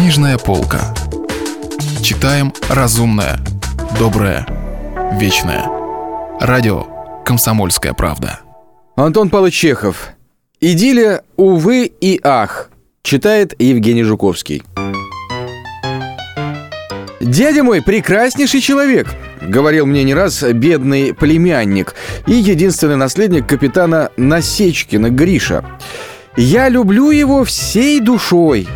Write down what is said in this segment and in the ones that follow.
Книжная полка. Читаем разумное, доброе, вечное. Радио «Комсомольская правда». Антон Павлович Чехов. «Идиллия, увы и ах», читает Евгений Жуковский. «Дядя мой прекраснейший человек», — говорил мне не раз бедный племянник и единственный наследник капитана Насечкина Гриша. «Я люблю его всей душой.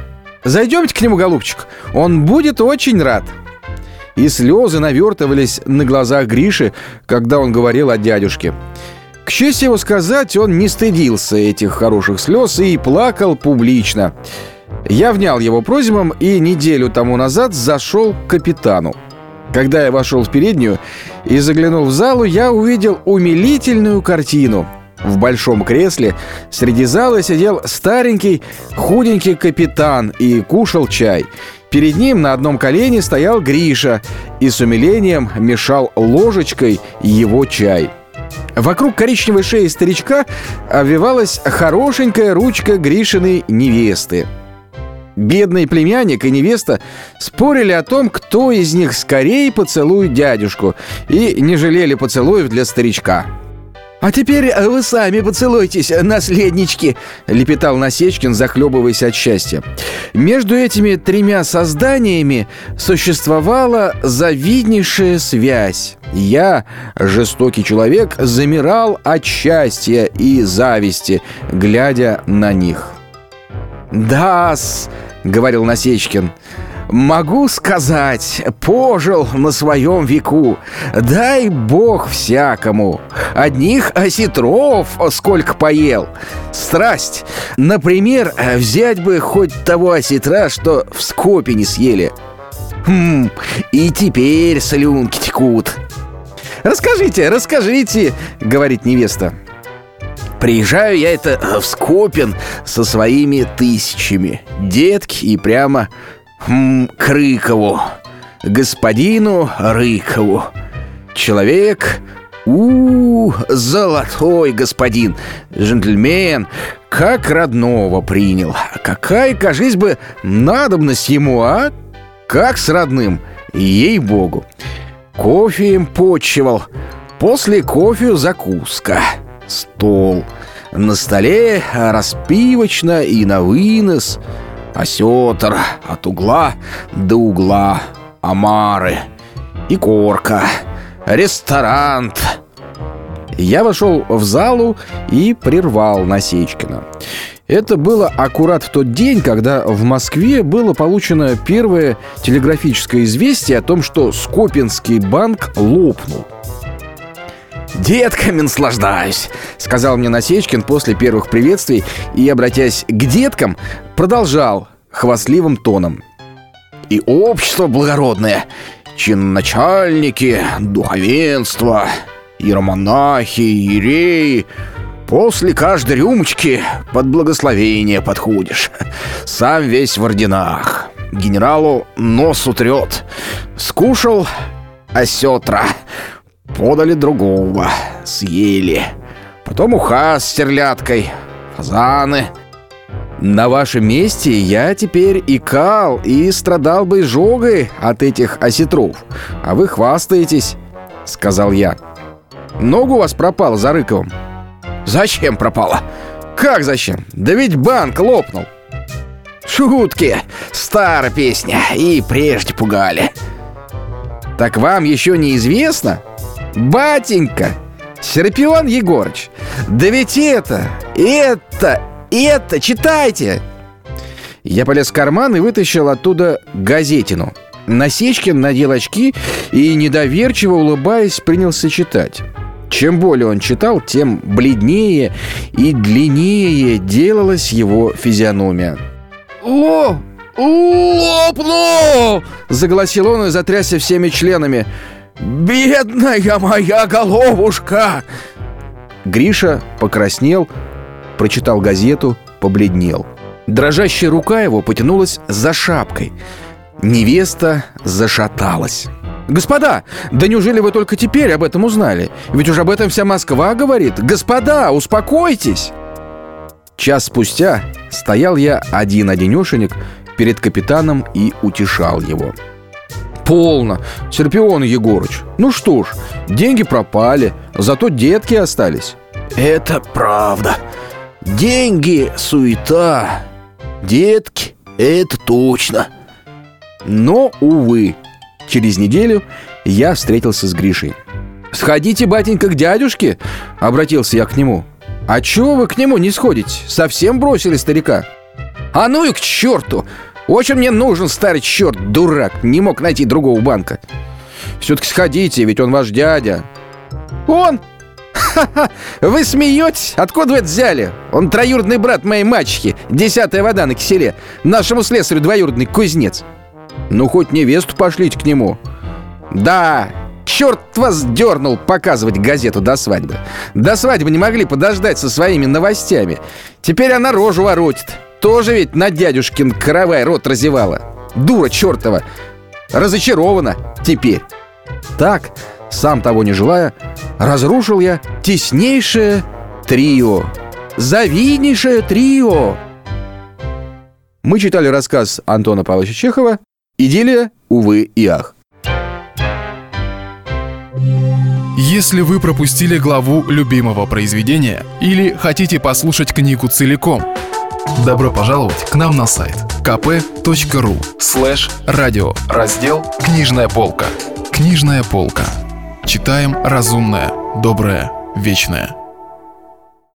Зайдемте к нему, голубчик, он будет очень рад». И слезы навертывались на глазах Гриши, когда он говорил о дядюшке. К чести его сказать, он не стыдился этих хороших слез и плакал публично. Я внял его просьбам и неделю тому назад зашел к капитану. Когда я вошел в переднюю и заглянул в залу, я увидел умилительную картину. В большом кресле среди зала сидел старенький худенький капитан и кушал чай. Перед ним на одном колене стоял Гриша и с умилением мешал ложечкой его чай. Вокруг коричневой шеи старичка обвивалась хорошенькая ручка Гришиной невесты. Бедный племянник и невеста спорили о том, кто из них скорее поцелует дядюшку, и не жалели поцелуев для старичка. «А теперь вы сами поцелуйтесь, наследнички!» — лепетал Насечкин, захлебываясь от счастья. Между этими тремя созданиями существовала завиднейшая связь. Я, жестокий человек, замирал от счастья и зависти, глядя на них. «Да-с», — говорил Насечкин, — Могу сказать, пожил на своем веку. Дай бог всякому. Одних осетров сколько поел. Страсть. Например, взять бы хоть того осетра, что в скопе не съели. Хм, и теперь слюнки текут. «Расскажите, расскажите», — говорит невеста. Приезжаю я это в Скопин со своими тысячами. Детки и прямо хм, к Рыкову. Господину Рыкову. Человек у, -у, золотой господин, джентльмен, как родного принял. Какая, кажись бы, надобность ему, а? Как с родным, ей-богу. Кофе им почивал. После кофе закуска. Стол. На столе распивочно и на вынос – осетр от угла до угла, омары и корка, ресторант. Я вошел в залу и прервал Насечкина. Это было аккурат в тот день, когда в Москве было получено первое телеграфическое известие о том, что Скопинский банк лопнул. «Детками наслаждаюсь», — сказал мне Насечкин после первых приветствий и, обратясь к деткам, продолжал хвастливым тоном. «И общество благородное, чинначальники, духовенство, иеромонахи, иереи, После каждой рюмочки под благословение подходишь. Сам весь в орденах. Генералу нос утрет. Скушал осетра. Подали другого. Съели. Потом уха с стерляткой. Фазаны. На вашем месте я теперь икал и страдал бы изжогой от этих осетров. А вы хвастаетесь, сказал я. Ногу у вас пропала за Рыковым. Зачем пропала? Как зачем? Да ведь банк лопнул. Шутки. Старая песня. И прежде пугали. Так вам еще неизвестно? Батенька, Серпион Егорыч, да ведь это, это, это, читайте!» Я полез в карман и вытащил оттуда газетину. Насечкин надел очки и, недоверчиво улыбаясь, принялся читать. Чем более он читал, тем бледнее и длиннее делалась его физиономия. «Ло! Лопнул!» — загласил он и затрясся всеми членами. «Бедная моя головушка!» Гриша покраснел, прочитал газету, побледнел. Дрожащая рука его потянулась за шапкой. Невеста зашаталась. «Господа, да неужели вы только теперь об этом узнали? Ведь уже об этом вся Москва говорит. Господа, успокойтесь!» Час спустя стоял я один-одинешенек перед капитаном и утешал его. Полно, Серпион Егорыч. Ну что ж, деньги пропали, зато детки остались. Это правда. Деньги – суета. Детки – это точно. Но, увы, через неделю я встретился с Гришей. «Сходите, батенька, к дядюшке!» — обратился я к нему. «А чего вы к нему не сходите? Совсем бросили старика?» «А ну и к черту! Очень мне нужен старый черт, дурак, не мог найти другого банка. Все-таки сходите, ведь он ваш дядя. Он? Ха-ха! Вы смеетесь? Откуда вы это взяли? Он троюродный брат моей мачехи, десятая вода на киселе, нашему слесарю двоюродный кузнец. Ну, хоть невесту пошлите к нему. Да, черт вас дернул показывать газету до свадьбы. До свадьбы не могли подождать со своими новостями. Теперь она рожу воротит. Тоже ведь на дядюшкин каравай рот разевала. Дура чертова. Разочарована теперь. Так, сам того не желая, разрушил я теснейшее трио. Завиднейшее трио. Мы читали рассказ Антона Павловича Чехова «Идиллия, увы и ах». Если вы пропустили главу любимого произведения или хотите послушать книгу целиком – Добро пожаловать к нам на сайт kp.ru слэш радио раздел «Книжная полка». Книжная полка. Читаем разумное, доброе, вечное.